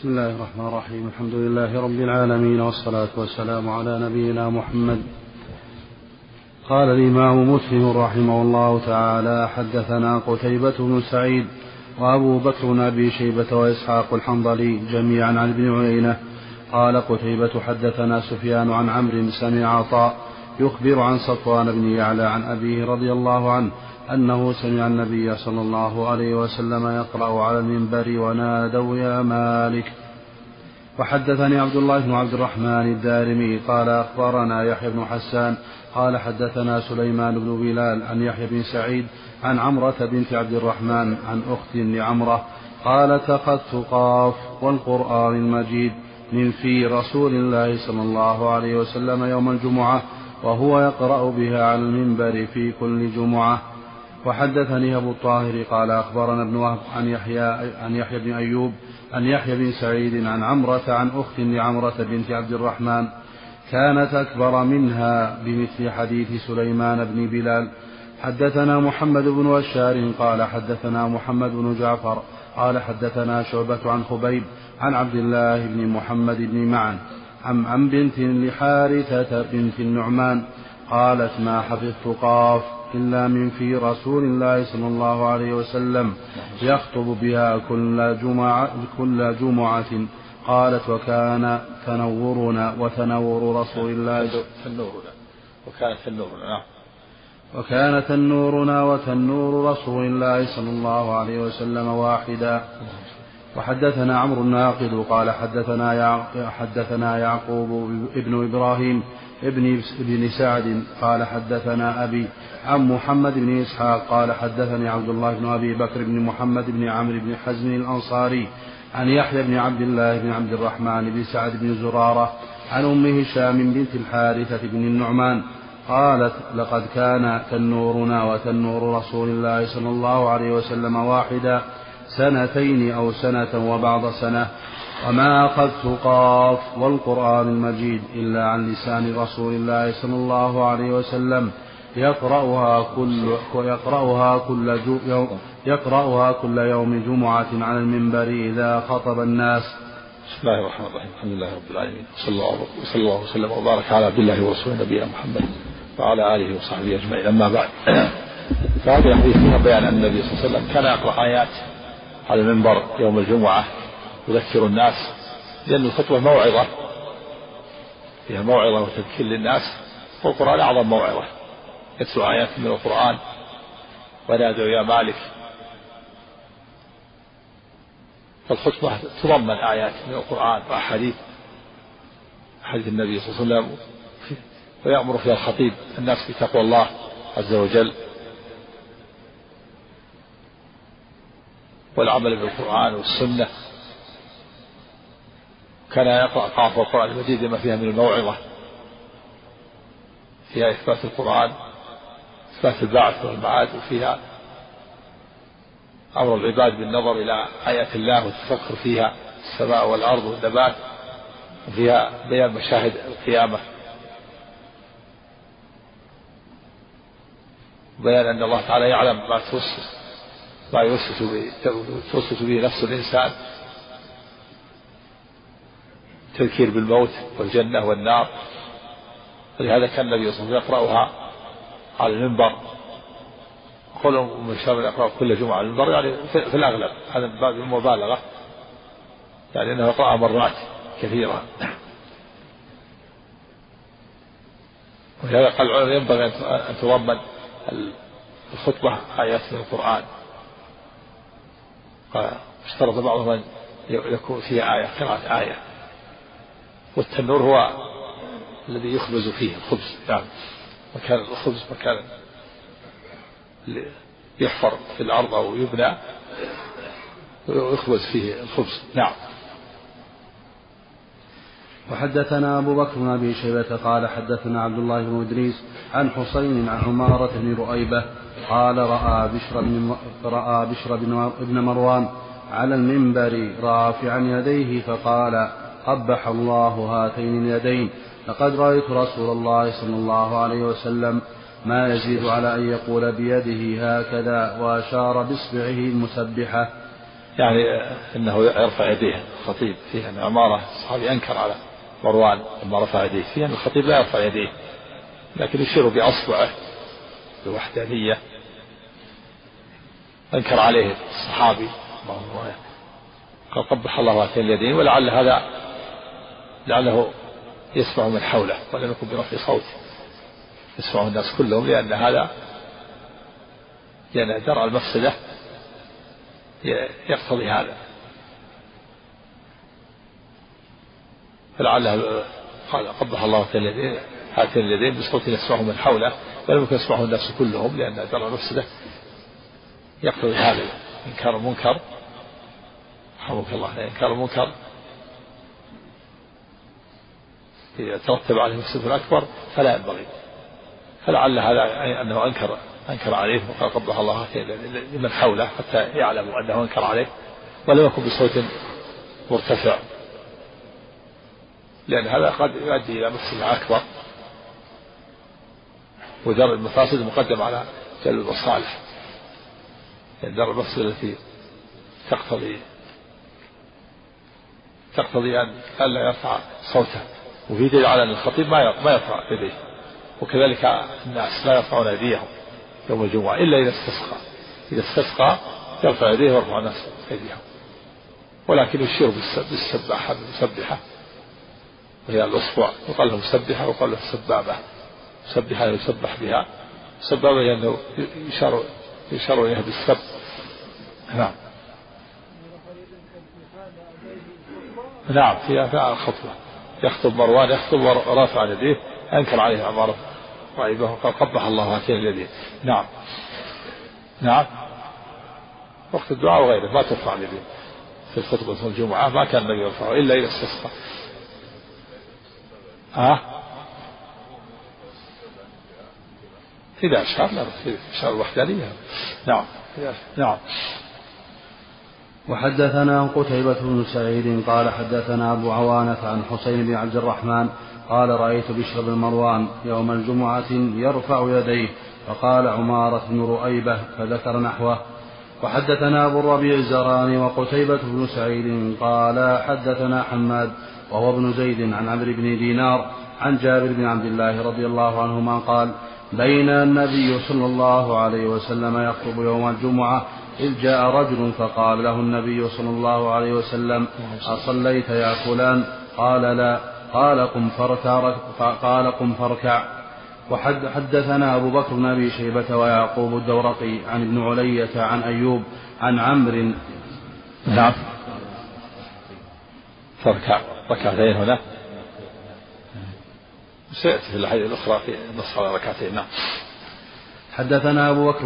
بسم الله الرحمن الرحيم. الحمد لله رب العالمين والصلاة والسلام على نبينا محمد. قال الإمام مسلم رحمه الله تعالى حدثنا قتيبة بن سعيد وأبو بكر بن أبي شيبة وإسحاق الحنظلي جميعا عن ابن عيينة. قال قتيبة حدثنا سفيان عن عمرو سمع عطاء يخبر عن صفوان بن يعلى عن أبيه رضي الله عنه أنه سمع النبي صلى الله عليه وسلم يقرأ على المنبر ونادوا يا مالك. وحدثني عبد الله بن عبد الرحمن الدارمي قال أخبرنا يحيى بن حسان قال حدثنا سليمان بن بلال عن يحيى بن سعيد عن عمرة بنت عبد الرحمن عن أخت لعمرة قالت أخذت قاف والقرآن المجيد من في رسول الله صلى الله عليه وسلم يوم الجمعة وهو يقرأ بها على المنبر في كل جمعة. وحدثني أبو الطاهر قال أخبرنا ابن وهب عن يحيى عن يحيى بن أيوب عن يحيى بن سعيد عن عمرة عن أخت لعمرة بنت عبد الرحمن كانت أكبر منها بمثل حديث سليمان بن بلال. حدثنا محمد بن بشار قال حدثنا محمد بن جعفر قال حدثنا شعبة عن خبيب عن عبد الله بن محمد بن معن عن عن بنت لحارثة بنت النعمان قالت ما حفظت قاف إلا من في رسول الله صلى الله عليه وسلم يخطب بها كل جمعة, كل جمعة. قالت وكان تنورنا وتنور رسول الله. تنورنا. وكان تنورنا نعم. وكان تنورنا وتنور رسول الله صلى الله عليه وسلم واحدا. وحدثنا عمرو الناقد قال حدثنا حدثنا يعقوب ابن إبراهيم ابن ابن سعد قال حدثنا أبي عن محمد بن إسحاق قال حدثني عبد الله بن أبي بكر بن محمد بن عمرو بن حزم الأنصاري عن يحيى بن عبد الله بن عبد الرحمن بن سعد بن زرارة عن أم هشام بنت الحارثة بن النعمان قالت لقد كان تنورنا وتنور رسول الله صلى الله عليه وسلم واحدا سنتين أو سنة وبعض سنة وما أخذت قاف والقرآن المجيد إلا عن لسان رسول الله صلى الله عليه وسلم يقرأها كل يقرأها كل يوم يقرأها كل يوم جمعة على المنبر إذا خطب الناس. بسم الله الرحمن الرحيم، الحمد لله رب العالمين، صلى الله وسلم وبارك على عبد الله ورسوله نبينا محمد وعلى آله وصحبه أجمعين، أما بعد. فهذه الحديث فيها بيان أن النبي صلى الله عليه وسلم كان يقرأ آيات على المنبر يوم الجمعة يذكر الناس لأن الخطبة موعظة. فيها موعظة وتذكير للناس والقرآن أعظم موعظة. يتلو آيات من القرآن. ونادوا يا مالك. فالخطبة تضمن آيات من القرآن وأحاديث. حديث النبي صلى الله عليه وسلم. ويأمر فيها الخطيب الناس بتقوى الله عز وجل. والعمل بالقرآن والسنة. كان يقرأ قاف القرآن المجيد لما فيها من الموعظة. فيها إثبات القرآن إثبات البعث والمعاد وفيها أمر العباد بالنظر إلى آيات الله والتفكر فيها السماء والأرض والنبات. وفيها بيان مشاهد القيامة. بيان أن الله تعالى يعلم ما توسوس. ما يوسوس به توسوس به نفس الإنسان. تذكير بالموت والجنة والنار. ولهذا كان النبي صلى الله عليه وسلم يقرأها على المنبر. كل من شر يقرأ كل جمعة على المنبر يعني في الأغلب. هذا من باب المبالغة. يعني أنه يقرأها مرات كثيرة. ولهذا قال العلماء ينبغي أن تضمن الخطبة آيات من القرآن. اشترط بعضهم أن يكون فيها آية قراءة آية. والتنور هو الذي يخبز فيه الخبز نعم. مكان الخبز مكان يحفر في الأرض أو يبنى ويخبز فيه الخبز نعم. وحدثنا أبو بكر بن أبي شيبة قال حدثنا عبد الله بن إدريس عن حسين عن عمارة بن رؤيبة قال رأى بشر بن رأى بشر بن مروان على المنبر رافعا يديه فقال قبح الله هاتين اليدين. لقد رأيت رسول الله صلى الله عليه وسلم ما يزيد على أن يقول بيده هكذا وأشار بإصبعه المسبحة. يعني إنه يرفع يديه الخطيب فيها أن عمارة الصحابي أنكر على مروان لما رفع يديه. فيها أن الخطيب لا يرفع يديه لكن يشير بأصبعه بوحدانية. أنكر عليه الصحابي قال قبح الله هاتين اليدين ولعل هذا لعله يسمع من حوله ولم يكن برفع صوت. يسمعه الناس كلهم لأن هذا لأن درع المفسدة يقتضي هذا. فلعله قال قبح الله هاتين اليدين هاتين اليدين بصوت يسمعه من حوله ولم يكن يسمعه الناس كلهم لأن درع المفسدة يقتضي هذا. إنكار المنكر رحمك الله إنكار المنكر. إذا ترتب عليه مفسدة أكبر فلا ينبغي. فلعل هذا أنه أنكر أنكر عليه وقال قبح الله لمن حوله حتى يعلموا أنه أنكر عليه ولم يكن بصوت مرتفع. لأن هذا قد يؤدي إلى مفسدة أكبر. ودرء المفاسد مقدم على جلب المصالح. يعني درء المفسدة التي تقتضي تقتضي أن ألا يرفع صوته. وفي دليل على أن الخطيب ما ما يرفع يديه. وكذلك الناس لا يرفعون أيديهم يوم الجمعة إلا إذا استسقى. إذا استسقى يرفع يديه ويرفع الناس أيديهم. ولكن يشير بالسباحة بالمسبحة وهي الأصبع يقال له مسبحة ويقال له سبابة مسبحة يسبح بها. سبابة لأنه يشار يشار إليها بالسب. نعم. نعم في فيها الخطبة. يخطب مروان يخطب ورافع يديه أنكر عليه عمارة رعيبه وقال قبح الله هاتين اليدين. نعم. نعم. وقت الدعاء وغيره ما ترفع اليدين. في الخطبة الجمعة ما كان النبي يرفعه إلا إذا استسقى ها إذا أشار لا أشار الوحدانية نعم. نعم. وحدثنا قتيبة بن سعيد قال حدثنا أبو عوانة عن حسين بن عبد الرحمن قال رأيت بشر بن مروان يوم الجمعة يرفع يديه فقال عمارة بن رؤيبة فذكر نحوه. وحدثنا أبو الربيع الزراني وقتيبة بن سعيد قال حدثنا حماد وهو ابن زيد عن عمرو بن دينار عن جابر بن عبد الله رضي الله عنهما قال بين النبي صلى الله عليه وسلم يخطب يوم الجمعة إذ جاء رجل فقال له النبي صلى الله عليه وسلم أصليت يا فلان؟ قال لا. قال قم فاركع قال قم فاركع. وحدثنا أبو بكر بن أبي شيبة ويعقوب الدورقي عن ابن علية عن أيوب عن عمرو. نعم. فاركع. ركعتين هنا. سيأتي في الحديث الأخرى في نص على ركعتين. نعم. حدثنا أبو بكر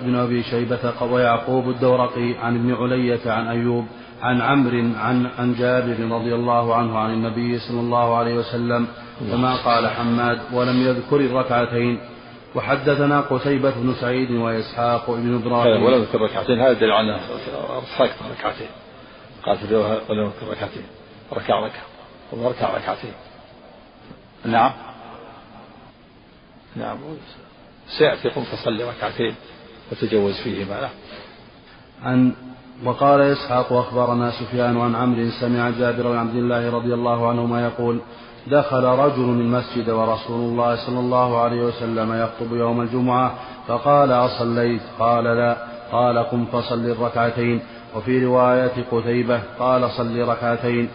بن أبي شيبة ويعقوب الدورقي عن ابن علية عن أيوب عن عمرو عن عن جابر رضي الله عنه عن النبي صلى الله عليه وسلم كما قال حماد ولم يذكر الركعتين وحدثنا قتيبة بن سعيد وإسحاق بن إبراهيم. ولم يذكر الركعتين. هذا دليل على ركعتين قال في ولم يذكر ركعتين ركع ركع وركع ركعتين. نعم. نعم. سيأتي قم فصلي ركعتين وتجوز فيهما. عن وقال إسحاق أخبرنا سفيان عن عمرو سمع جابر بن عبد الله رضي الله عنهما يقول دخل رجل المسجد ورسول الله صلى الله عليه وسلم يخطب يوم الجمعة فقال أصليت؟ قال لا. قال قم فصل الركعتين. وفي رواية قتيبة قال صل ركعتين.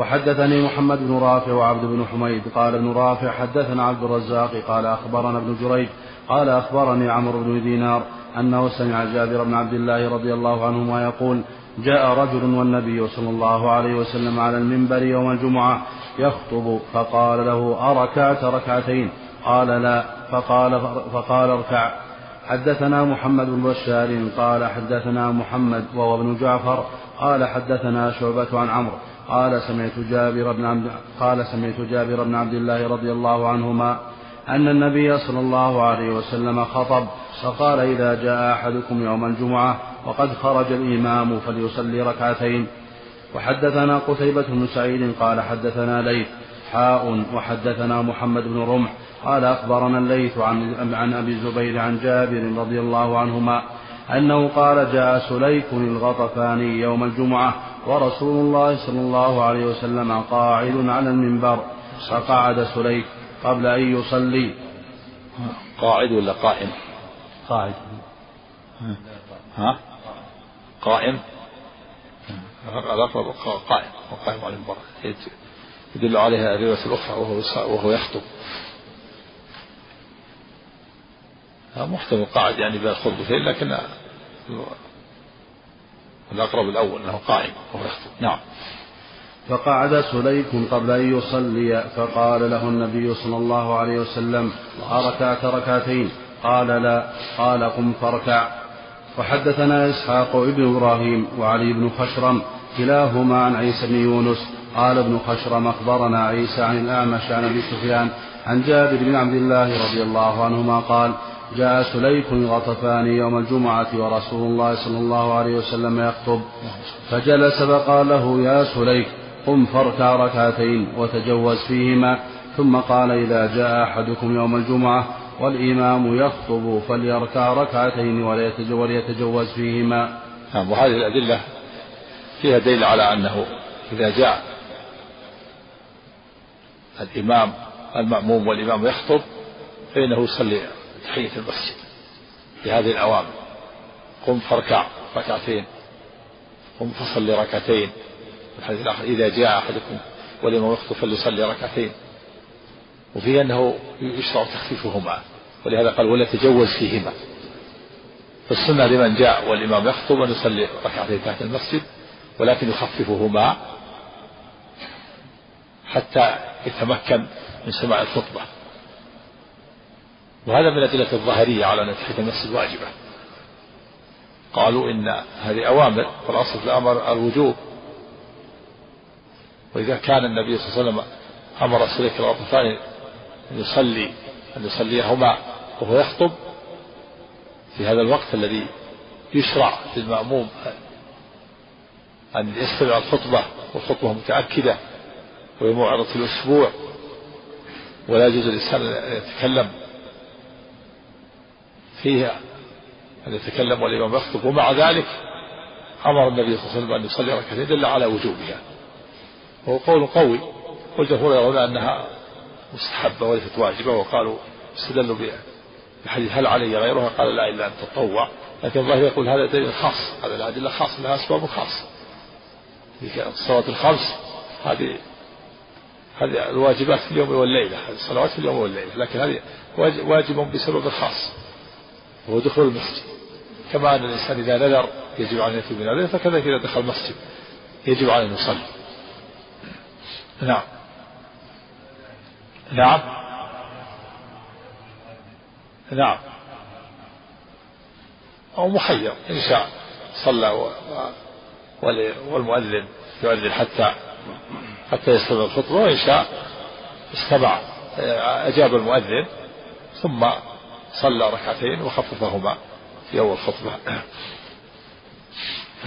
وحدثني محمد بن رافع وعبد بن حميد. قال ابن رافع حدثنا عبد الرزاق. قال أخبرنا ابن جريج. قال أخبرني عمرو بن دينار أنه سمع جابر بن عبد الله رضي الله عنهما يقول جاء رجل والنبي صلى الله عليه وسلم على المنبر يوم الجمعة يخطب فقال له أركعت ركعتين؟ قال لا. فقال فقال اركع. حدثنا محمد بن بشار. قال حدثنا محمد وهو ابن جعفر قال حدثنا شعبة عن عمرو قال سمعت جابر بن عبد قال سمعت جابر بن عبد الله رضي الله عنهما أن النبي صلى الله عليه وسلم خطب فقال إذا جاء أحدكم يوم الجمعة وقد خرج الإمام فليصلي ركعتين. وحدثنا قتيبة بن سعيد قال حدثنا ليث حاء وحدثنا محمد بن رمح قال أخبرنا الليث عن عن أبي الزبير عن جابر رضي الله عنهما أنه قال جاء سليك الغطفاني يوم الجمعة ورسول الله صلى الله عليه وسلم قاعد على المنبر فقعد سليك قبل أن يصلي. قاعد ولا قائم؟ قاعد. ها؟ قائم؟ الأقرب قائم وقائم على المنبر. يدل عليها الرواية الأخرى وهو وهو يخطب. محتمل قاعد يعني بين الخطبتين لكن الأقرب الأول أنه قائم وهو يخطب. نعم. فقعد سليك قبل أن يصلي فقال له النبي صلى الله عليه وسلم أركعت ركعتين. قال لا. قال قم فاركع. وحدثنا إسحاق ابن إبراهيم وعلي بن خشرم كلاهما عن عيسى بن يونس. قال ابن خشرم أخبرنا عيسى عن الأعمش عن أبي سفيان عن جابر بن عبد الله رضي الله عنهما قال جاء سليك الغطفان يوم الجمعة ورسول الله صلى الله عليه وسلم يخطب. فجلس فقال له يا سليك قم فاركع ركعتين وتجوز فيهما. ثم قال إذا جاء أحدكم يوم الجمعة والإمام يخطب فليركع ركعتين وليتجوز فيهما. نعم وهذه الأدلة فيها دليل على أنه إذا جاء الإمام المأموم والإمام يخطب فإنه يصلي تحية المسجد بهذه الأوامر. قم فاركع ركعتين قم فصل ركعتين. الحديث الآخر إذا جاء أحدكم والإمام يخطب فليصلي ركعتين. وفيه أنه يشرع تخفيفهما ولهذا قال ولا تجوز فيهما. فالسنة لمن جاء والإمام يخطب أن يصلي ركعتين تحت المسجد ولكن يخففهما حتى يتمكن من سماع الخطبة. وهذا من الأدلة الظاهرية على أن تحية المسجد واجبة. قالوا إن هذه أوامر والأصل في الأمر الوجوب. وإذا كان النبي صلى الله عليه وسلم أمر سليك الغطفان أن يصلي أن يصليهما وهو يخطب في هذا الوقت الذي يشرع للمأموم أن يستمع الخطبة والخطبة متأكدة وهي موعظة الأسبوع. ولا يجوز للإنسان أن يتكلم فيها أن يتكلم والإمام يخطب ومع ذلك أمر النبي صلى الله عليه وسلم أن يصلي ركعتين دل على وجوبها. وهو قول قوي. والجمهور يرون أنها مستحبة وليست واجبة وقالوا استدلوا بحديث هل علي غيرها؟ قال لا إلا أن تطوع. لكن الله يقول هذا دليل خاص هذا الأدلة خاص لها أسباب خاصة. الصلاة الخمس هذه هذه الواجبات في اليوم والليلة الصلوات في اليوم والليلة لكن هذه واجب بسبب خاص وهو دخول المسجد. كما أن الإنسان إذا نذر يجب عليه في بنذره فكذلك إذا دخل المسجد يجب عليه أن يصلي. نعم. نعم. نعم. أو مخير إن شاء صلى والمؤذن يؤذن حتى حتى يستمع الخطبة وإن شاء استمع أجاب المؤذن ثم صلى ركعتين وخففهما في أول خطبة.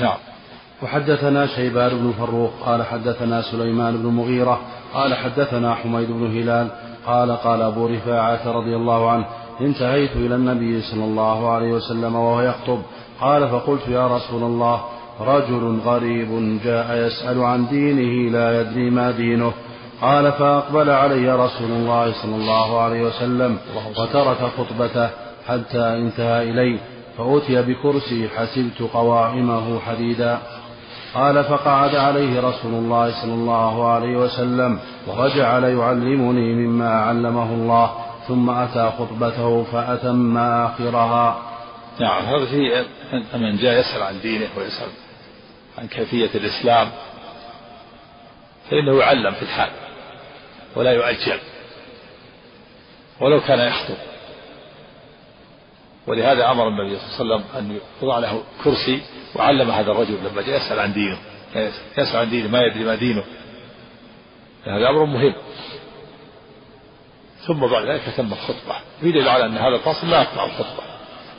نعم. وحدثنا شيبان بن فروخ قال حدثنا سليمان بن مغيرة قال حدثنا حميد بن هلال قال قال أبو رفاعة رضي الله عنه انتهيت إلى النبي صلى الله عليه وسلم وهو يخطب. قال فقلت يا رسول الله رجل غريب جاء يسأل عن دينه لا يدري ما دينه. قال فأقبل علي رسول الله صلى الله عليه وسلم وترك خطبته حتى انتهى إلي فأتي بكرسي حسبت قوائمه حديدا. قال فقعد عليه رسول الله صلى الله عليه وسلم وجعل يعلمني مما علمه الله ثم أتى خطبته فأتم آخرها. نعم هذا في من جاء يسأل عن دينه ويسأل عن كيفية الإسلام فإنه يعلم في الحال. ولا يؤجل ولو كان يخطب. ولهذا أمر النبي صلى الله عليه وسلم أن يوضع له كرسي وعلم هذا الرجل لما جاء يسأل عن دينه. يسأل عن دينه ما يدري ما دينه. هذا أمر مهم. ثم بعد ذلك تم الخطبة. يدل على أن هذا الفاصل لا يقطع الخطبة.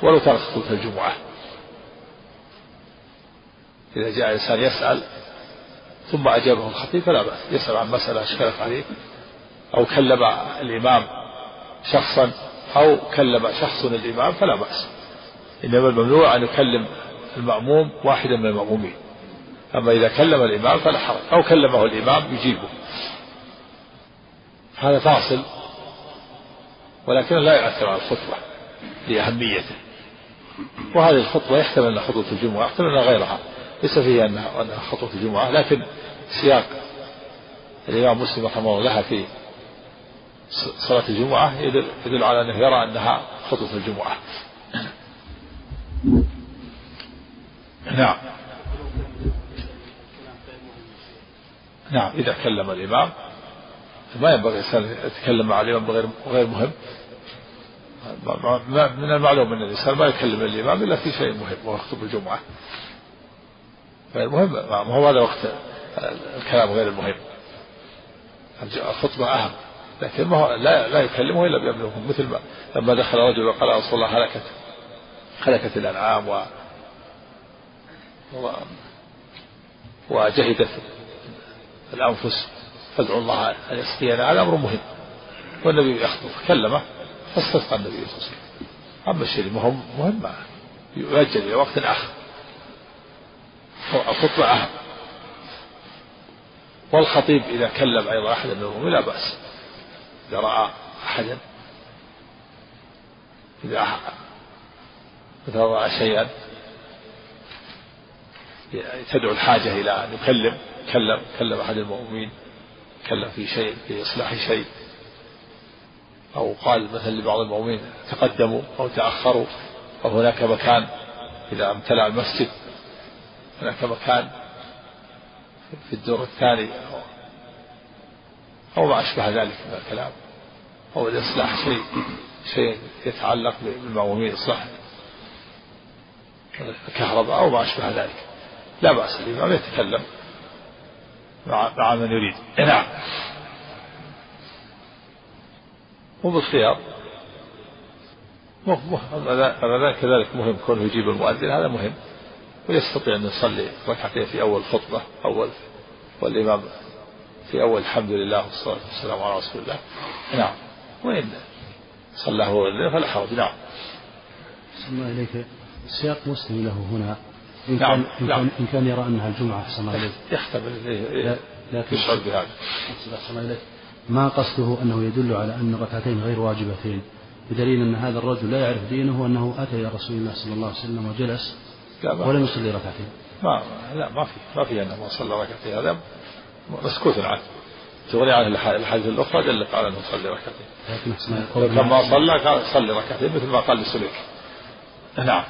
ولو كانت خطبة الجمعة. إذا جاء إنسان يسأل ثم أجابه الخطيب فلا بأس. يسأل عن مسألة اشكلت عليه. أو كلم الإمام شخصا أو كلم شخص الإمام فلا بأس. إنما الممنوع أن يكلم المأموم واحدا من المأمومين. أما إذا كلم الإمام فلا حرج أو كلمه الإمام يجيبه. هذا فاصل ولكن لا يؤثر على الخطبة لأهميته. وهذه الخطبة يحتمل أنها خطبة الجمعة يحتمل أنها غيرها. ليس فيها أنها خطبة الجمعة لكن سياق الإمام مسلم رحمه الله لها في صلاة الجمعة يدل, على أنه يرى أنها خطبة الجمعة. نعم. نعم إذا كلم الإمام ما ينبغي الإنسان يتكلم مع الإمام بغير غير مهم. من المعلوم أن الإنسان ما يكلم الإمام إلا في شيء مهم وهو خطب الجمعة. المهم ما هو هذا وقت الكلام غير المهم الخطبة أهم. لكن ما هو لا لا يكلمه إلا بيبلغه مثل ما لما دخل رجل وقال يا رسول الله هلكت. هلكت الأنعام و وجهدت الأنفس. فادعوا الله أن يسقينا. هذا أمر مهم. والنبي يخطب كلمه فاستسقى النبي صلى الله عليه وسلم. أما الشيء المهم مهم يؤجل إلى وقت آخر. الخطبة أهم والخطيب إذا كلم أيضا أحدا من المؤمنين لا بأس. إذا رأى أحدا إذا إذا رأى شيئا تدعو الحاجة إلى أن يكلم كلم كلم أحد المؤمنين كلم في شيء في إصلاح شيء أو قال مثلا لبعض المؤمنين تقدموا أو تأخروا أو هناك مكان إذا امتلأ المسجد هناك مكان في الدور الثاني أو ما أشبه ذلك من الكلام. أو الإصلاح شيء شيء يتعلق بالمأمومين إصلاح الكهرباء أو ما أشبه ذلك. لا بأس الإمام يتكلم مع مع من يريد. نعم. مو بالخيار هذا كذلك مهم كونه يجيب المؤذن هذا مهم. ويستطيع أن يصلي ركعتين في أول خطبة أول والإمام في أول الحمد لله والصلاة والسلام على رسول الله. نعم. وإن صلى هو فلا حرج. نعم. الله إليك. سياق مسلم له هنا. إن نعم. كان إن, نعم. كان إن كان يرى أنها الجمعة أحسن إليك. يحتمل لكن يشعر بهذا. أحسن إليك. ما قصده أنه يدل على أن الركعتين غير واجبتين بدليل أن هذا الرجل لا يعرف دينه وأنه أتى إلى رسول الله صلى الله عليه وسلم وجلس ولم يصلي ركعتين. ما لا ما في ما في أنه صلى ركعتين. هذا مسكوت عنه تغني عن الحديث الأخرى دلت على أنه يصلي ركعتين. لما صلى قال صلي ركعتين مثل ما قال لسليك نعم.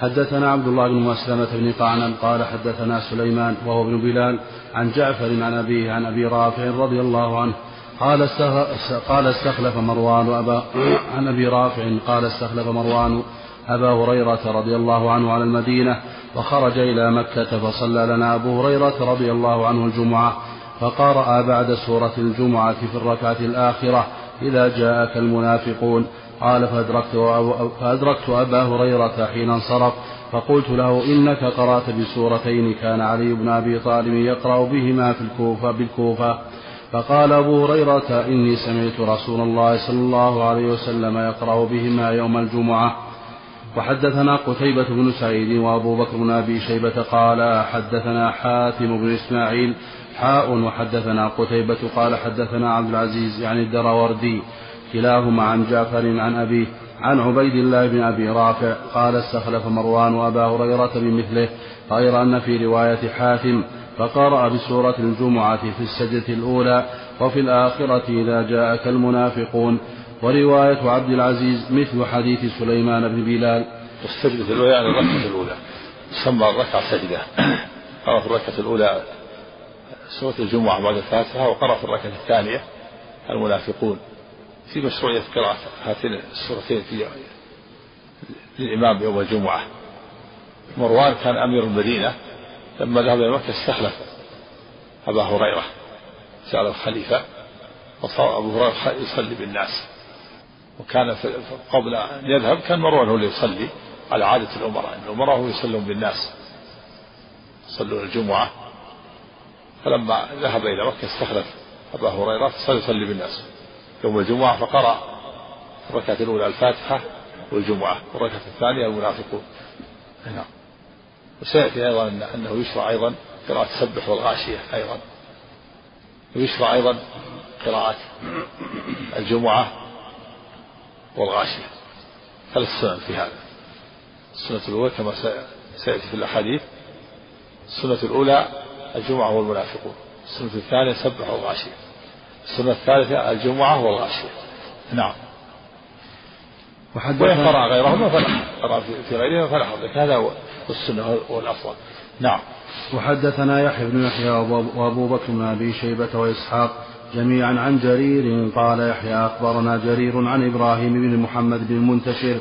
حدثنا عبد الله بن مسلمة بن قعنب قال حدثنا سليمان وهو ابن بلال عن جعفر عن أبيه عن أبي رافع رضي الله عنه. قال قال استخلف مروان أبا عن أبي رافع قال استخلف مروان أبا هريرة رضي الله عنه على المدينة وخرج إلى مكة فصلى لنا أبو هريرة رضي الله عنه الجمعة فقرأ بعد سورة الجمعة في الركعة الآخرة إذا جاءك المنافقون قال فأدركت, فأدركت أبا هريرة حين انصرف فقلت له إنك قرأت بسورتين كان علي بن أبي طالب يقرأ بهما في الكوفة بالكوفة. فقال أبو هريرة إني سمعت رسول الله صلى الله عليه وسلم يقرأ بهما يوم الجمعة وحدثنا قتيبة بن سعيد وأبو بكر بن أبي شيبة قال حدثنا حاتم بن إسماعيل حاء وحدثنا قتيبة قال حدثنا عبد العزيز يعني الدراوردي كلاهما عن جعفر عن أبيه عن عبيد الله بن أبي رافع قال استخلف مروان وأبا هريرة بمثله غير أن في رواية حاتم فقرأ بسورة الجمعة في السجدة الأولى وفي الآخرة إذا جاءك المنافقون ورواية عبد العزيز مثل حديث سليمان بن بلال. السجدة الأولى يعني الركعة الأولى. سمى الركعة سجدة. قرأ في الركعة الأولى سورة الجمعة بعد الفاتحة وقرأ في الركعة الثانية المنافقون. في مشروعية قراءة هاتين السورتين في للإمام يوم الجمعة. مروان كان أمير المدينة لما ذهب إلى مكة استخلف أبا هريرة سأل الخليفة وصار أبو هريرة يصلي بالناس. وكان قبل أن يذهب كان مروان هو اللي يصلي على عادة الأمراء. الأمراء هو يصلون بالناس يصلون الجمعة. فلما ذهب إلى مكة استخلف أبا هريرة فصار يصلي بالناس. يوم الجمعة فقرأ الركعة الأولى الفاتحة والجمعة والركعة الثانية المنافقون. نعم. وسيأتي أيضا أنه يشرع أيضا قراءة سبح والغاشية أيضا. ويشرع أيضا قراءة الجمعة والغاشية. ثلاث سنن في هذا. السنة الأولى كما سيأتي في الأحاديث. السنة الأولى الجمعة والمنافقون. السنة الثانية سبح والغاشية السنة الثالثة الجمعة والغاشية. نعم. وإن قرأ غيرهما فلا قرأ في غيرهما فلا حرج هذا هو السنة هو الأفضل نعم. وحدثنا يحيى بن يحيى وأبو بكر بن أبي شيبة وإسحاق جميعا عن جرير قال يحيى أخبرنا جرير عن إبراهيم بن محمد بن المنتشر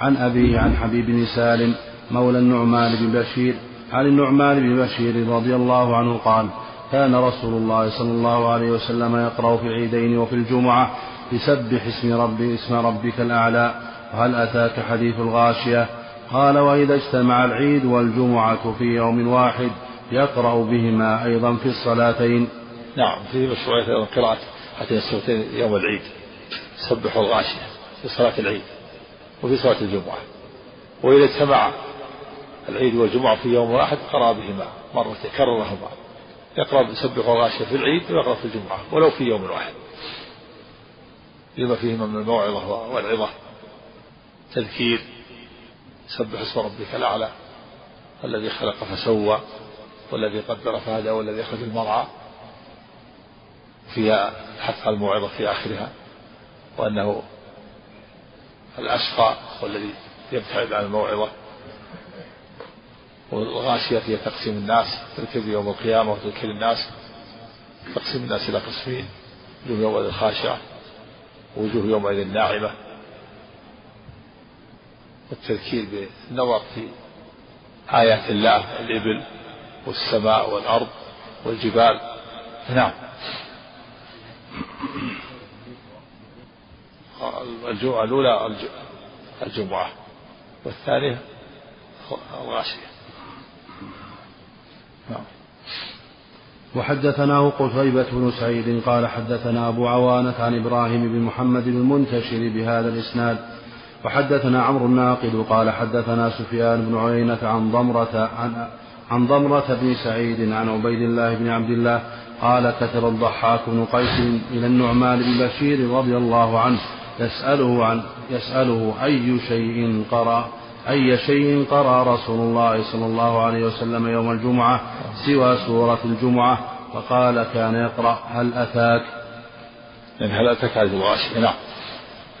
عن أبيه عن حبيب بن سالم مولى النعمان بن بشير عن النعمان بن بشير رضي الله عنه قال كان رسول الله صلى الله عليه وسلم يقرأ في العيدين وفي الجمعة بسبح اسم ربي اسم ربك الأعلى وهل أتاك حديث الغاشية؟ قال وإذا اجتمع العيد والجمعة في يوم واحد يقرأ بهما أيضا في الصلاتين نعم في مشروعية قراءة هاتين السورتين يوم العيد سبح الغاشية في صلاة العيد وفي صلاة الجمعة. وإذا اجتمع العيد والجمعة في يوم واحد قرأ بهما مرتين كررهما يقرأ بسبح الغاشية في العيد ويقرأ في الجمعة ولو في يوم واحد. لما فيهما من الموعظة والعظة تذكير سبح اسم ربك الأعلى الذي خلق فسوى والذي قدر فهدى والذي أخرج المرعى. فيها حث الموعظة في آخرها وأنه الأشقى والذي يبتعد عن الموعظة والغاشية هي تقسيم الناس تركب يوم القيامة وتذكر الناس تقسيم الناس إلى قسمين وجوه يومئذ خاشعة ووجوه يومئذ ناعمة والتذكير بالنظر في آيات الله الإبل والسماء والأرض والجبال. نعم. الجمعة الأولى الجمعة والثانية الغاشية. نعم. وحدثناه قتيبة بن سعيد قال حدثنا أبو عوانة عن إبراهيم بن محمد المنتشر بهذا الإسناد. وحدثنا عمرو الناقد قال حدثنا سفيان بن عيينة عن ضمرة عن عن ضمرة بن سعيد عن عبيد الله بن عبد الله قال كتب الضحاك بن قيس إلى النعمان بن بشير رضي الله عنه يسأله عن يسأله أي شيء قرأ أي شيء قرأ رسول الله صلى الله عليه وسلم يوم الجمعة سوى سورة الجمعة فقال كان يقرأ هل أتاك؟ يعني هل أتاك هذه الغاشية نعم.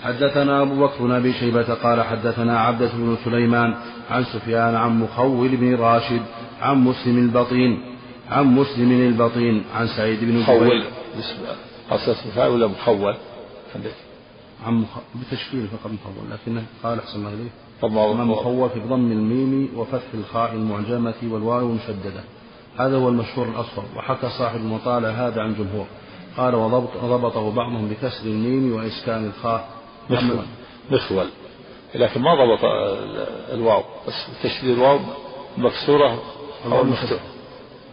حدثنا أبو بكر بن أبي شيبة قال حدثنا عبدة بن سليمان عن سفيان عن مخول بن راشد عن مسلم البطين عن مسلم البطين عن سعيد بن مخول. أصل اسمه ولا مخول؟ عن مخ... بتشكيل فقط مخول لكنه قال أحسن الله إليه. طبعا مخول في ضم الميم وفتح الخاء المعجمة والواو المشددة هذا هو المشهور الأصفر وحكى صاحب المطالع هذا عن جمهور. قال وضبط وضبطه بعضهم بكسر الميم وإسكان الخاء. مخول لكن ما ضبط الواو بس تشديد الواو مكسورة أو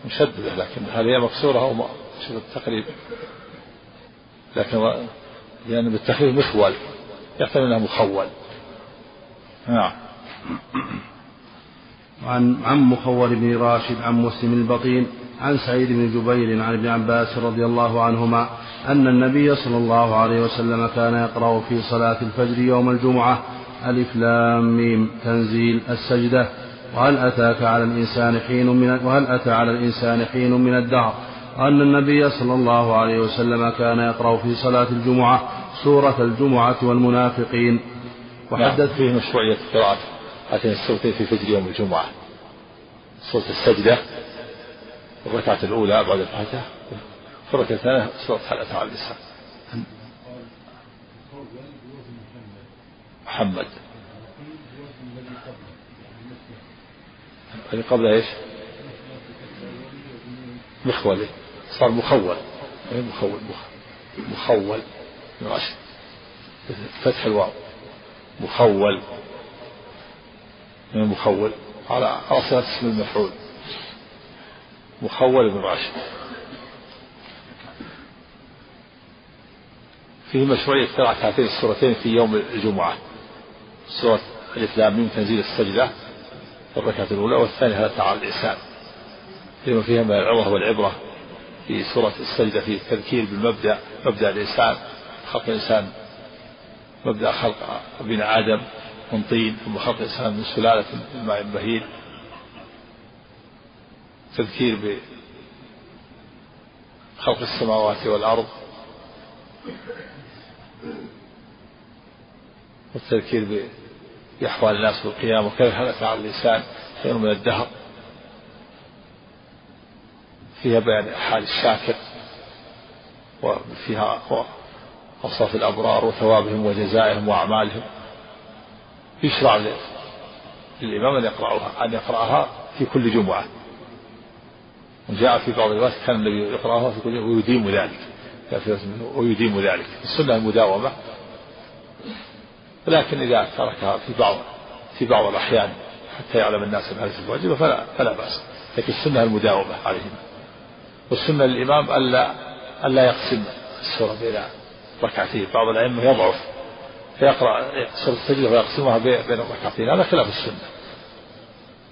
مشددة. لكن هل هي مكسورة أو مكسورة تقريبا لكن لأن بالتخفيف مخول يحتمل أنها مخول. نعم. عن عن مخول بن راشد عن مسلم البطين عن سعيد بن جبير عن ابن عباس رضي الله عنهما أن النبي صلى الله عليه وسلم كان يقرأ في صلاة الفجر يوم الجمعة ألف لام ميم تنزيل السجدة. وهل أتاك على الإنسان حين من وهل أتى على الإنسان حين من الدهر؟ أن النبي صلى الله عليه وسلم كان يقرأ في صلاة الجمعة سورة الجمعة والمنافقين. وحدث فيه مشروعية قراءة هاتين السورتين في فجر يوم الجمعة. سورة السجدة الركعة الأولى بعد الفاتحة في الركعة الثانية سورة أتى على الإنسان محمد. اللي قبل إيش؟ مخول. صار مخول. إيه مخول مخول. فتح الواو. مخول. من مخول. على صيغة اسم المفعول. مخول بن راشد. فيه مشروعية قراءة هاتين السورتين في يوم الجمعة. سورة الإسلام من تنزيل السجدة الركعة الأولى والثانية هذا على الإنسان لما فيها من العظة والعبرة في سورة السجدة في التذكير بالمبدأ مبدأ الإنسان خلق الإنسان مبدأ خلق ابن آدم من طين ثم خلق الإنسان من سلالة من ماء مهين تذكير بخلق السماوات والأرض. والتذكير بأحوال الناس في القيامة وكيف حدث على الإنسان خير من الدهر. فيها بيان حال الشاكر وفيها أوصاف الأبرار وثوابهم وجزائهم وأعمالهم. يشرع للإمام أن يقرأها أن يقرأها في كل جمعة. وجاء في بعض الروايات كان النبي يقرأها في كل جمعة ويديم ذلك ويديم ذلك. السنة المداومة. ولكن إذا تركها في بعض في بعض الأحيان حتى يعلم الناس أنها ليست واجبة فلا فلا بأس. لكن السنة المداومة عليهم. والسنة للإمام ألا ألا يقسم السورة بين ركعتين. بعض الأئمة يضعف فيقرأ سورة السجدة ويقسمها بين الركعتين. هذا خلاف السنة.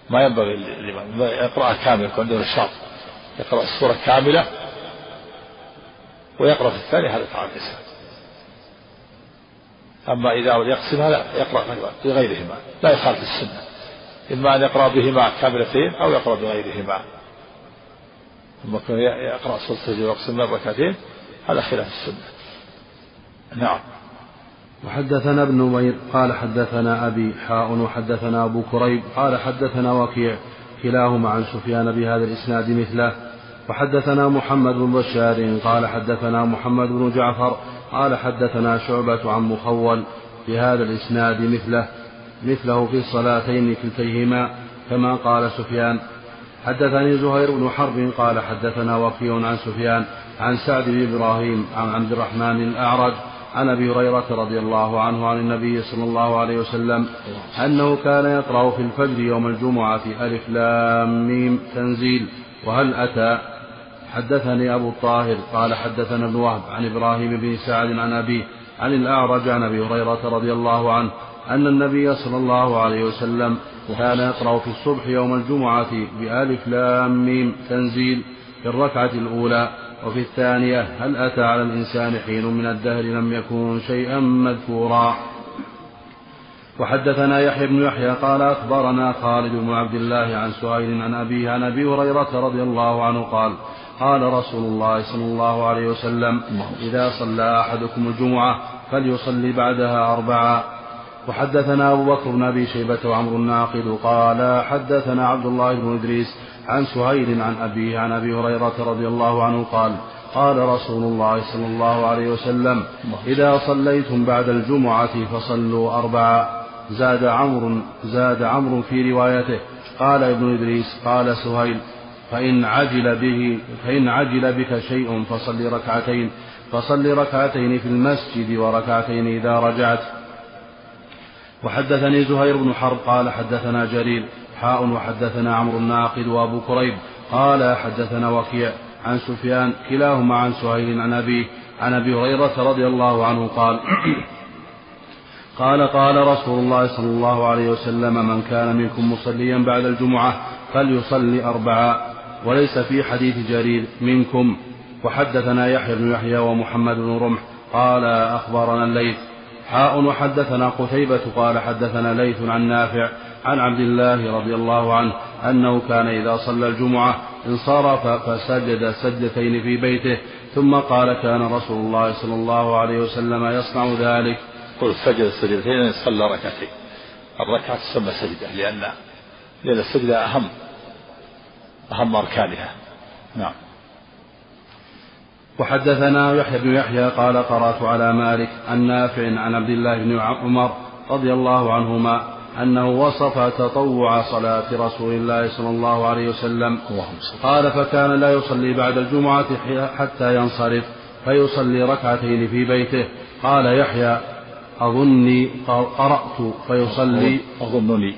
ما ينبغي للإمام. يقرأها كاملة يكون عنده نشاط يقرأ السورة كاملة ويقرأ في الثاني هذا تعالى أما إذا يقسمها لا يقرأ بغيرهما لا يخالف السنة. إما أن يقرأ بهما كاملتين أو يقرأ بغيرهما. ثم يقرأ سورة السجدة ويقسم ركعتين هذا خلاف السنة. نعم. وحدثنا ابن نمير قال حدثنا أبي حاء وحدثنا أبو كريب قال حدثنا وكيع كلاهما عن سفيان بهذا الإسناد مثله. وحدثنا محمد بن بشار قال حدثنا محمد بن جعفر قال حدثنا شعبة عن مخول بهذا الإسناد مثله. مثله في الصلاتين كلتيهما كما قال سفيان حدثني زهير بن حرب قال حدثنا وكيع عن سفيان عن سعد بن إبراهيم عن عبد الرحمن الأعرج عن أبي هريرة رضي الله عنه عن النبي صلى الله عليه وسلم أنه كان يقرأ في الفجر يوم الجمعة ألف لام ميم تنزيل وهل أتى؟ حدثني أبو الطاهر قال حدثنا ابن وهب عن إبراهيم بن سعد عن أبيه عن الأعرج عن أبي هريرة رضي الله عنه أن النبي صلى الله عليه وسلم كان يقرأ في الصبح يوم الجمعة بألف لام ميم تنزيل في الركعة الأولى وفي الثانية هل أتى على الإنسان حين من الدهر لم يكن شيئا مذكورا. وحدثنا يحيى بن يحيى قال أخبرنا خالد بن عبد الله عن سهيل عن أبيه عن أبي هريرة رضي الله عنه قال قال رسول الله صلى الله عليه وسلم إذا صلى أحدكم الجمعة فليصلي بعدها أربعا وحدثنا أبو بكر بن أبي شيبة وعمر الناقد قال حدثنا عبد الله بن إدريس عن سهيل عن أبيه عن أبي هريرة رضي الله عنه قال قال رسول الله صلى الله عليه وسلم إذا صليتم بعد الجمعة فصلوا أربعا زاد عمرو زاد عمرو في روايته. قال ابن إدريس قال سهيل فإن عجل به فإن عجل بك شيء فصل ركعتين فصل ركعتين في المسجد وركعتين إذا رجعت. وحدثني زهير بن حرب قال حدثنا جرير حاء وحدثنا عمرو الناقد وابو كريب قال حدثنا وكيع عن سفيان كلاهما عن سهيل عن أبيه عن أبي هريرة رضي الله عنه قال قال قال رسول الله صلى الله عليه وسلم من كان منكم مصليا بعد الجمعة فليصلي اربعا وليس في حديث جرير منكم. وحدثنا يحيى بن يحيى ومحمد بن رمح قال أخبرنا الليث حاء وحدثنا قتيبة قال حدثنا ليث عن نافع عن عبد الله رضي الله عنه أنه كان إذا صلى الجمعة انصرف فسجد سجدتين في بيته ثم قال كان رسول الله صلى الله عليه وسلم يصنع ذلك. قل سجد السجدتين صلى ركعتين. الركعة تسمى سجدة لأن لأن السجدة أهم أهم أركانها. نعم. وحدثنا يحيى بن يحيى قال قرأت على مالك عن نافع عن عبد الله بن عمر رضي الله عنهما أنه وصف تطوع صلاة رسول الله صلى الله عليه وسلم. قال فكان لا يصلي بعد الجمعة حتى ينصرف فيصلي ركعتين في بيته. قال يحيى أظني قرأت فيصلي. أظنني.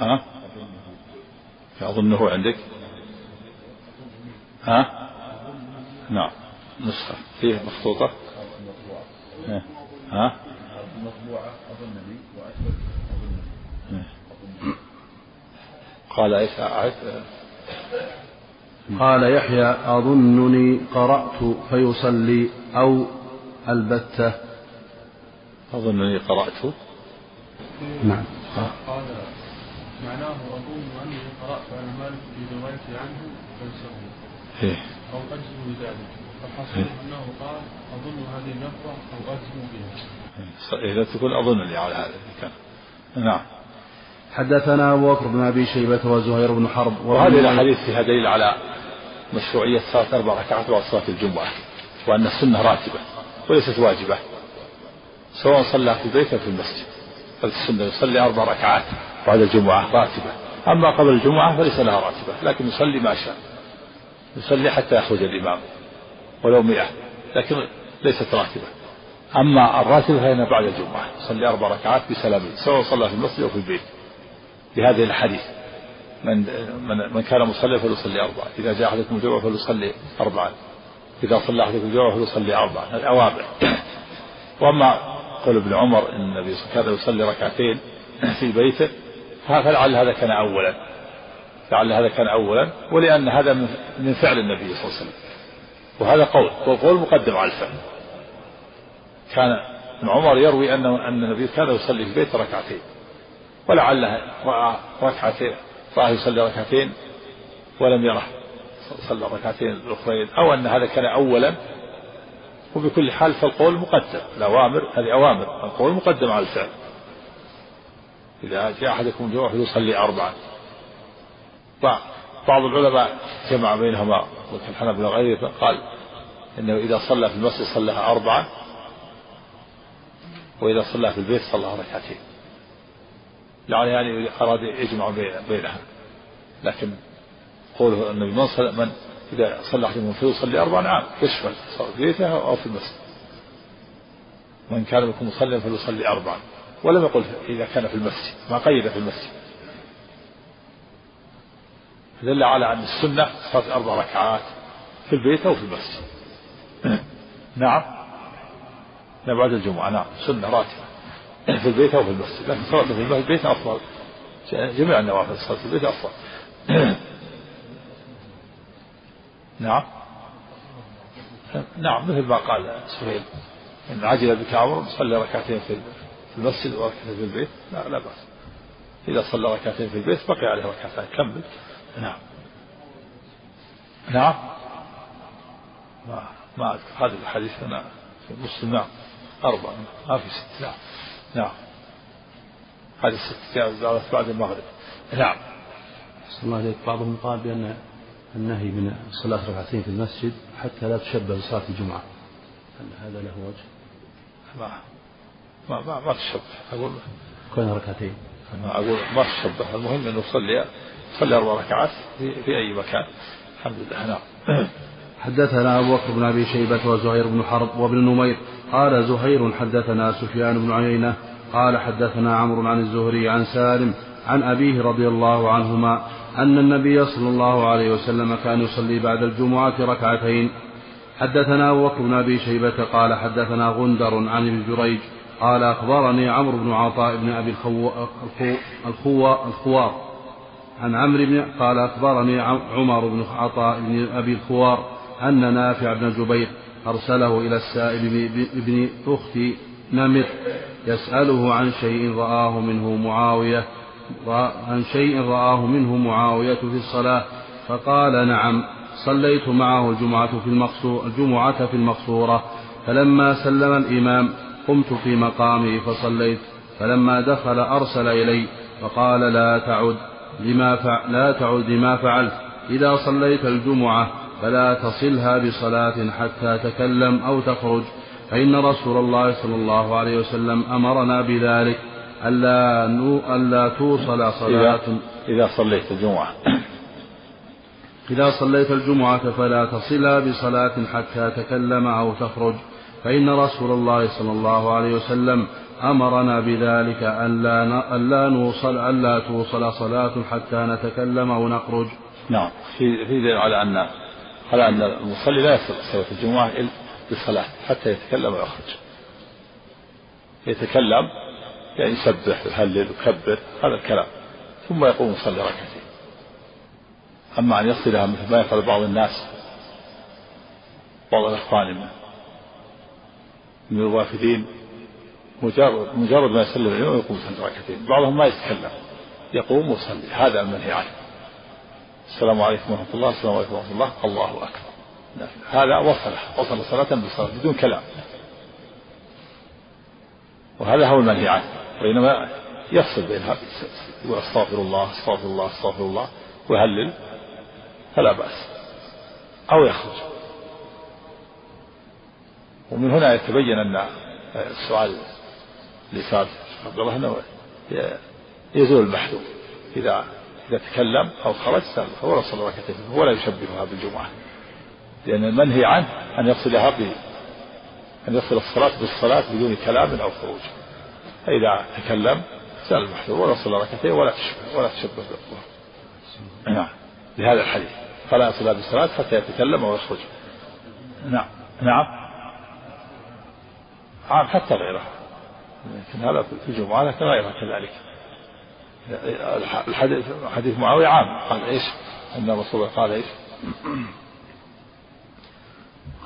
ها أظنه عندك؟ ها؟ نعم. نسخة. فيه مخطوطة. إيه. ها؟ المطبوعة أظن لي. قال إيش أعد قال يحيى أظنني قرأت فيصلي أو ألبتة. أظنني قرأت. نعم. قال معناه أظن أني قرأت على مالك في روايتي عنه فيصلي. إيه. أو أجزم بذلك فالحصيل أنه قال أظن هذه اللفظة أو أجزم بها. إذا تقول أظنني على هذا كان نعم. حدثنا أبو بكر بن أبي شيبة وزهير بن حرب. وهذه الأحاديث فيها دليل على مشروعية صلاة أربع ركعات بعد صلاة الجمعة وأن السنة راتبة وليست واجبة سواء صلى في البيت أو في المسجد فالسنة يصلي أربع ركعات بعد الجمعة راتبة. أما قبل الجمعة فليس لها راتبة لكن يصلي ما شاء. يصلي حتى يخرج الإمام ولو مئة لكن ليست راتبة. أما الراتبة فإنها بعد الجمعة يصلي أربع ركعات بسلام سواء صلى في المسجد أو في البيت. بهذه الحديث من من من كان مصليا فليصلي أربعة إذا جاء أحدكم الجمعة فليصلي أربعة إذا صلى أحدكم الجمعة فليصلي أربعة الأوامر. وأما قول ابن عمر إن النبي كان يصلي ركعتين في بيته فلعل هذا كان أولا. لعل هذا كان أولا ولأن هذا من فعل النبي صلى الله عليه وسلم. وهذا قول والقول مقدم على الفعل. كان ابن عمر يروي أنه أن النبي كان يصلي في البيت ركعتين. ولعله رأى ركعتين رآه يصلي ركعتين ولم يره صلى ركعتين الأخرين. أو أن هذا كان أولا. وبكل حال فالقول مقدم. الأوامر هذه أوامر. القول مقدم على الفعل. إذا جاء أحدكم الجمعة فليصلي أربعا بعض العلماء جمع بينهما والحنبلة وغيره قال إنه إذا صلى في المسجد صلىها أربعة وإذا صلى في البيت صلى ركعتين. يعني يعني أراد يجمع بينها. لكن قوله النبي من صلى من إذا صلى أحدهم فليصلي أربعا نعم يشمل في بيته أو في المسجد. من كان منكم مصليا فليصلي أربعا ولم يقل إذا كان في المسجد ما قيد في المسجد. دل على أن السنة صلاة أربع ركعات في البيت أو في المسجد. نعم. لا بعد الجمعة. نعم. سنة راتبة. في البيت أو في المسجد. لكن صلاة في البيت أفضل. جميع النوافل الصلاة في البيت أفضل. نعم. نعم مثل ما قال سهيل. إن عجل بك صلى ركعتين في المسجد وركعتين في البيت. لا لا بأس. إذا صلى ركعتين في البيت بقي عليه ركعتين كمل. نعم. نعم؟ ما ما أذكر هذا الحديث أنا في مسلم نعم. أربعة. ما في ست. نعم. نعم. هذه الست جاءت بعد المغرب. نعم. صلى الله عليك بعضهم قال بأن النهي من صلاة ركعتين في المسجد حتى لا تشبه بصلاة الجمعة. هل هذا له وجه؟ ما ما ما, ما تشبه. أقول كون ركعتين. أنا أقول ما تشبه. المهم أنه يصلي صلي أربع ركعات في, أي مكان. الحمد لله نعم. حدثنا أبو بكر بن أبي شيبة وزهير بن حرب وابن نمير. قال زهير حدثنا سفيان بن عيينة. قال حدثنا عمرو عن الزهري عن سالم عن أبيه رضي الله عنهما أن النبي صلى الله عليه وسلم كان يصلي بعد الجمعة ركعتين. حدثنا أبو بكر بن أبي شيبة قال حدثنا غندر عن ابن جريج. قال أخبرني عمرو بن عطاء بن أبي الخو... الخو... الخوار عن عمرو بن قال أخبرني عمر بن عطاء بن أبي الخوار أن نافع بن جبير أرسله إلى السائب بن أخت نمر يسأله عن شيء رآه منه معاوية عن شيء رآه منه معاوية في الصلاة فقال نعم صليت معه الجمعة في المقصورة الجمعة في المقصورة فلما سلم الإمام قمت في مقامي فصليت فلما دخل أرسل إلي فقال لا تعد لما فع لا تعد لما فعلت. إذا صليت الجمعة فلا تصلها بصلاة حتى تكلم أو تخرج. فإن رسول الله صلى الله عليه وسلم أمرنا بذلك. ألا, نو ألا توصل صلاة. إذا صليت الجمعة. إذا صليت الجمعة فلا تصلها بصلاة حتى تكلم أو تخرج. فإن رسول الله صلى الله عليه وسلم أمرنا بذلك ألا ألا نوصل ألا توصل صلاة حتى نتكلم أو نخرج. نعم. في في على أن على أن المصلي لا يصل صلاة الجمعة إلا بالصلاة حتى يتكلم ويخرج يتكلم يعني يسبح يهلل يكبر هذا الكلام. ثم يقوم يصلي ركعتين. أما أن يصلها مثل ما يفعل بعض الناس بعض الإخوان من الوافدين مجرد مجرد ما يسلم الإمام يقوم يصلي ركعتين بعضهم ما يتكلم يقوم ويصلي. هذا المنهي عنه. السلام عليكم ورحمة الله. السلام عليكم ورحمة الله. الله أكبر. هذا وصلة. وصل صلاة بصلاة بدون كلام. وهذا هو المنهي عنه. بينما يفصل بين هذا. يقول استغفر الله أستغفر الله أستغفر الله. ويهلل فلا بأس. أو يخرج. ومن هنا يتبين أن السؤال سأل عبد الله أنه يزول المحذور إذا إذا تكلم أو خرج فهو صلى ركعتين ولا يشبهها بالجمعة. لأن المنهي عنه؟ أن يصلها ب أن يصل الصلاة بالصلاة بدون كلام أو خروج. فإذا تكلم سأل المحذور ولا صلى ركعتين ولا تشبه ولا تشبه بالظهر نعم. لهذا الحديث. فلا يصلها بالصلاة حتى يتكلم أو يخرج. نعم. نعم. عام حتى غيرها. لكن هذا في الجمعة لكن غيرها كذلك. الحديث حديث معاوية عام. قال إيش؟ أن الرسول قال إيش؟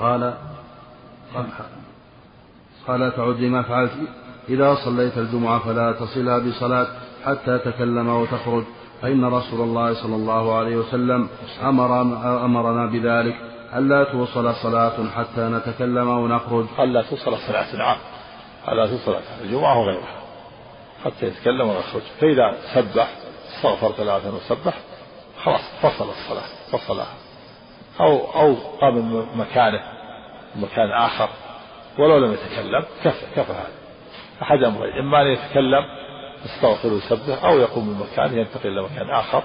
قال قال تعد لما فعلت. إذا صليت الجمعة فلا تصلها بصلاة حتى تكلم وتخرج. فإن رسول الله صلى الله عليه وسلم أمر أمرنا بذلك. ألا توصل صلاة حتى نتكلم ونخرج. ألا توصل صلاة نعم. ألا توصل الجمعة وغيرها. حتى يتكلم ويخرج فإذا سبح استغفر ثلاثا وسبح خلاص فصل الصلاة فصلها. أو أو قام من مكانه مكان آخر ولو لم يتكلم كفى كفى هذا. أحد أمرين إما أن يتكلم يستغفر ويسبح أو يقوم من مكانه ينتقل إلى مكان آخر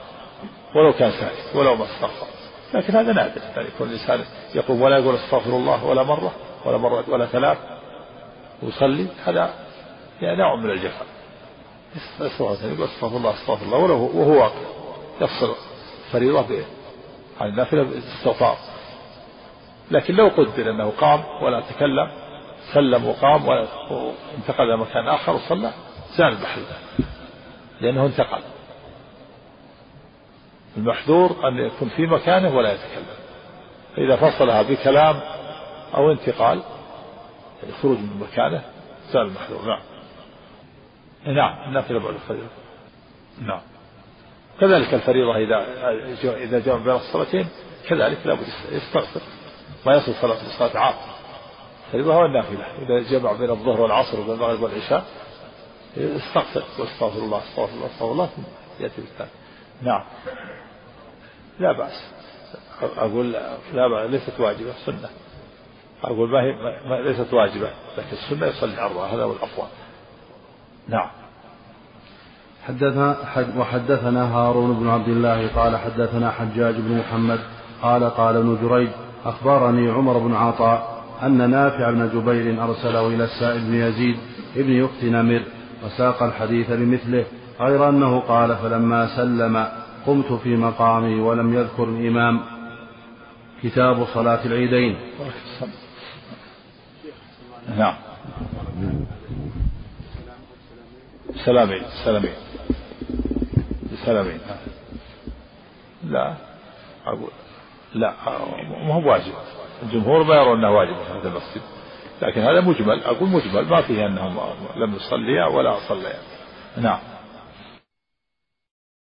ولو كان ساكت ولو ما استغفر. لكن هذا نادر. يعني يكون الإنسان يقوم ولا يقول استغفر الله ولا مرة ولا مرة ولا ثلاث. ويصلي هذا يعني نوع من الجفاء. يقول أستغفر الله أستغفر الله. ولو وهو واقف يفصل فريضة عن النافلة باستغفار لكن لو قدر أنه قام ولا تكلم سلم وقام وانتقل إلى مكان آخر وصلى زال المحل لأنه انتقل. المحذور أن يكون في مكانه ولا يتكلم. فإذا فصلها بكلام أو انتقال يعني خروج من مكانه زال المحذور نعم. نعم النافلة بعد الفريضة نعم. كذلك الفريضة إذا إذا جمع بين الصلاتين كذلك لابد يستغفر. ما يصل صلاة الصلاة عام الفريضة هو النافلة. إذا جمع بين الظهر والعصر وبين المغرب والعشاء استغفر واستغفر الله استغفر الله استغفر الله يأتي بالثاني. نعم. لا بأس. أقول لا بأس ليست واجبة سنة. أقول ما هي ما ليست واجبة لكن السنة يصلي عرضها هذا هو الأفضل. نعم. حدثنا حد وحدثنا هارون بن عبد الله قال حدثنا حجاج بن محمد قال قال ابن جريج أخبرني عمر بن عطاء أن نافع بن جبير أرسله إلى السائب بن يزيد ابن أخت نمر وساق الحديث بمثله غير أنه قال فلما سلم قمت في مقامي ولم يذكر الإمام. كتاب صلاة العيدين. نعم. سلامين سلامين سلامين لا. أقول لا ما هو واجب. الجمهور ما يرون أنه واجب في هذا المسجد. لكن هذا مجمل. أقول مجمل. ما فيه أنهم لم يصليا ولا صليا نعم.